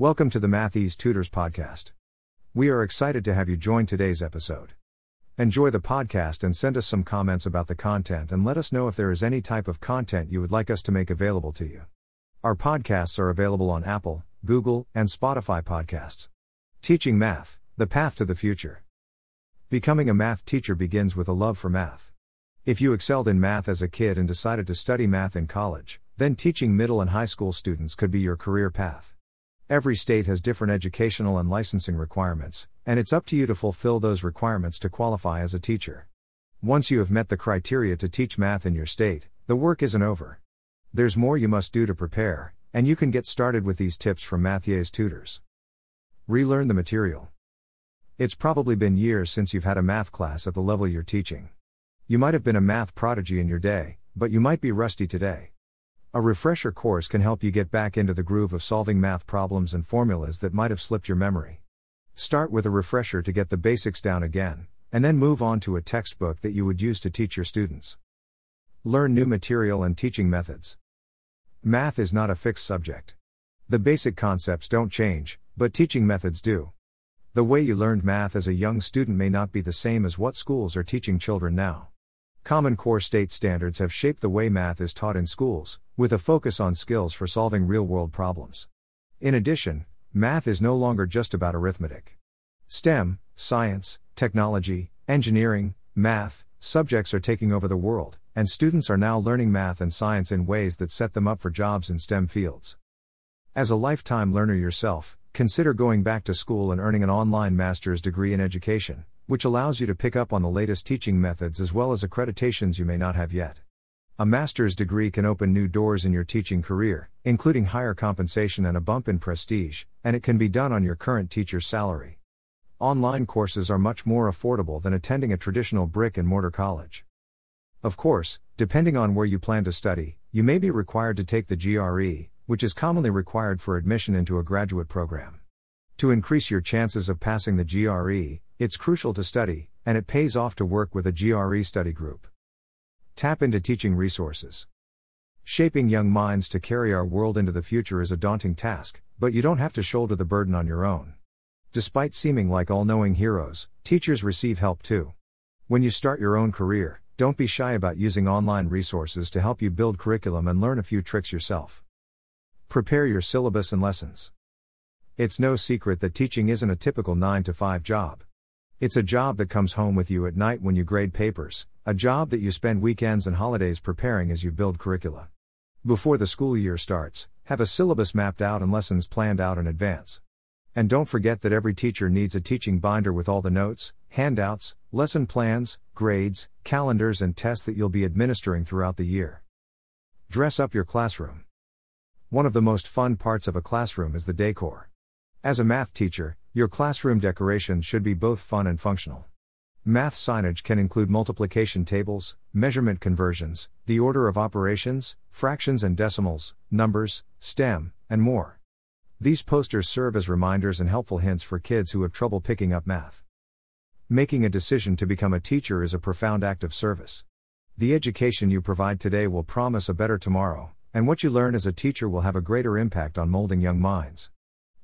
Welcome to the Math Ease Tutors podcast. We are excited to have you join today's episode. Enjoy the podcast and send us some comments about the content and let us know if there is any type of content you would like us to make available to you. Our podcasts are available on Apple, Google, and Spotify podcasts. Teaching Math, the Path to the Future. Becoming a math teacher begins with a love for math. If you excelled in math as a kid and decided to study math in college, then teaching middle and high school students could be your career path. Every state has different educational and licensing requirements, and it's up to you to fulfill those requirements to qualify as a teacher. Once you have met the criteria to teach math in your state, the work isn't over. There's more you must do to prepare, and you can get started with these tips from Math Ease Tutors. Relearn the material. It's probably been years since you've had a math class at the level you're teaching. You might have been a math prodigy in your day, but you might be rusty today. A refresher course can help you get back into the groove of solving math problems and formulas that might have slipped your memory. Start with a refresher to get the basics down again, and then move on to a textbook that you would use to teach your students. Learn new material and teaching methods. Math is not a fixed subject. The basic concepts don't change, but teaching methods do. The way you learned math as a young student may not be the same as what schools are teaching children now. Common Core state standards have shaped the way math is taught in schools, with a focus on skills for solving real world problems. In addition, math is no longer just about arithmetic. STEM, science, technology, engineering, math, subjects are taking over the world, and students are now learning math and science in ways that set them up for jobs in STEM fields. As a lifetime learner yourself, consider going back to school and earning an online master's degree in education, which allows you to pick up on the latest teaching methods as well as accreditations you may not have yet. A master's degree can open new doors in your teaching career, including higher compensation and a bump in prestige, and it can be done on your current teacher's salary. Online courses are much more affordable than attending a traditional brick and mortar college. Of course, depending on where you plan to study, you may be required to take the GRE, which is commonly required for admission into a graduate program. To increase your chances of passing the GRE, it's crucial to study, and it pays off to work with a GRE study group. Tap into teaching resources. Shaping young minds to carry our world into the future is a daunting task, but you don't have to shoulder the burden on your own. Despite seeming like all knowing heroes, teachers receive help too. When you start your own career, don't be shy about using online resources to help you build curriculum and learn a few tricks yourself. Prepare your syllabus and lessons. It's no secret that teaching isn't a typical 9 to 5 job. It's a job that comes home with you at night when you grade papers, a job that you spend weekends and holidays preparing as you build curricula. Before the school year starts, have a syllabus mapped out and lessons planned out in advance. And don't forget that every teacher needs a teaching binder with all the notes, handouts, lesson plans, grades, calendars, and tests that you'll be administering throughout the year. Dress up your classroom. One of the most fun parts of a classroom is the decor. As a math teacher, your classroom decorations should be both fun and functional. Math signage can include multiplication tables, measurement conversions, the order of operations, fractions and decimals, numbers, STEM, and more. These posters serve as reminders and helpful hints for kids who have trouble picking up math. Making a decision to become a teacher is a profound act of service. The education you provide today will promise a better tomorrow, and what you learn as a teacher will have a greater impact on molding young minds.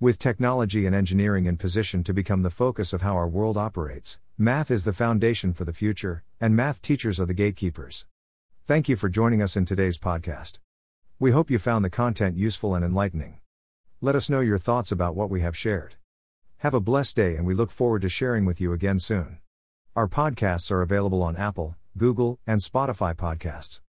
With technology and engineering in position to become the focus of how our world operates, math is the foundation for the future, and math teachers are the gatekeepers. Thank you for joining us in today's podcast. We hope you found the content useful and enlightening. Let us know your thoughts about what we have shared. Have a blessed day, and we look forward to sharing with you again soon. Our podcasts are available on Apple, Google, and Spotify podcasts.